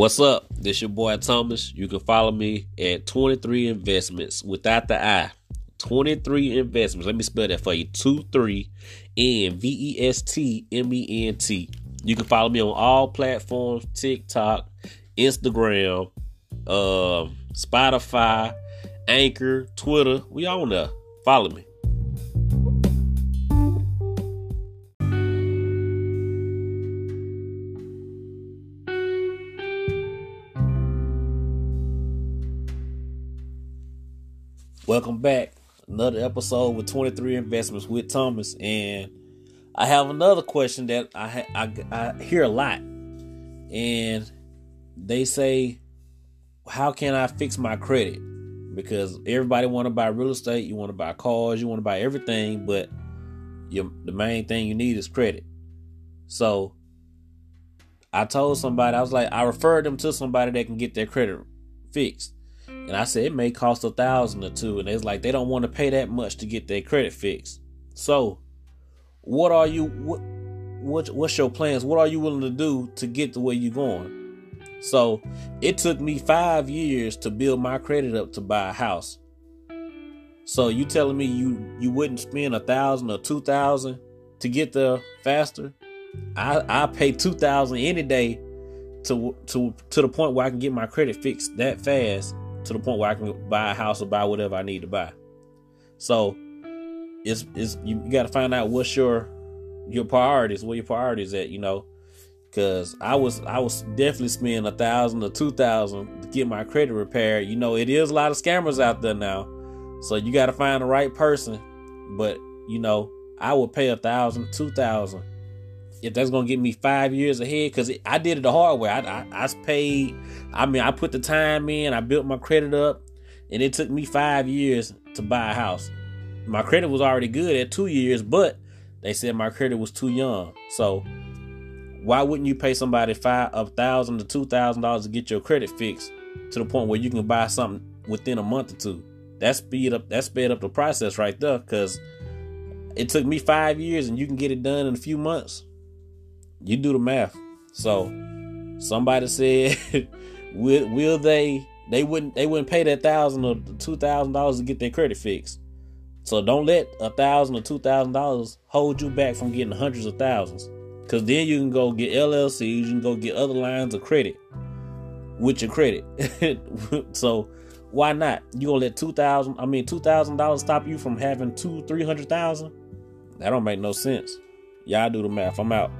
What's up? This your boy Thomas. You can follow me at 23 Investments without the I. 23 Investments. Let me spell that for you. 23 N V E S T M E N T. You can follow me on all platforms TikTok, Instagram, uh, Spotify, Anchor, Twitter. We all there. Follow me. Welcome back. Another episode with 23 Investments with Thomas. And I have another question that I, I, I hear a lot. And they say, How can I fix my credit? Because everybody want to buy real estate, you want to buy cars, you want to buy everything, but your, the main thing you need is credit. So I told somebody, I was like, I referred them to somebody that can get their credit fixed. And I said it may cost a thousand or two, and it's like they don't want to pay that much to get their credit fixed. So, what are you what, what what's your plans? What are you willing to do to get the way you're going? So, it took me five years to build my credit up to buy a house. So you telling me you you wouldn't spend a thousand or two thousand to get there faster? I I pay two thousand any day to to to the point where I can get my credit fixed that fast to the point where I can buy a house or buy whatever I need to buy. So it's it's you got to find out what's your your priorities, where your priorities at, you know. Cause I was I was definitely spending a thousand or two thousand to get my credit repaired. You know, it is a lot of scammers out there now. So you gotta find the right person. But, you know, I would pay a thousand, two thousand if that's gonna get me five years ahead, because I did it the hard way. I, I, I paid. I mean, I put the time in. I built my credit up, and it took me five years to buy a house. My credit was already good at two years, but they said my credit was too young. So why wouldn't you pay somebody five a thousand to two thousand dollars to get your credit fixed to the point where you can buy something within a month or two? That speed up that sped up the process right there, because it took me five years and you can get it done in a few months you do the math. So somebody said, will, will they? They wouldn't. They wouldn't pay that thousand or two thousand dollars to get their credit fixed. So don't let a thousand or two thousand dollars hold you back from getting hundreds of thousands. Cause then you can go get LLCs, you can go get other lines of credit with your credit. so why not? You gonna let two thousand? I mean, two thousand dollars stop you from having two, three hundred thousand? That don't make no sense. Y'all do the math. I'm out.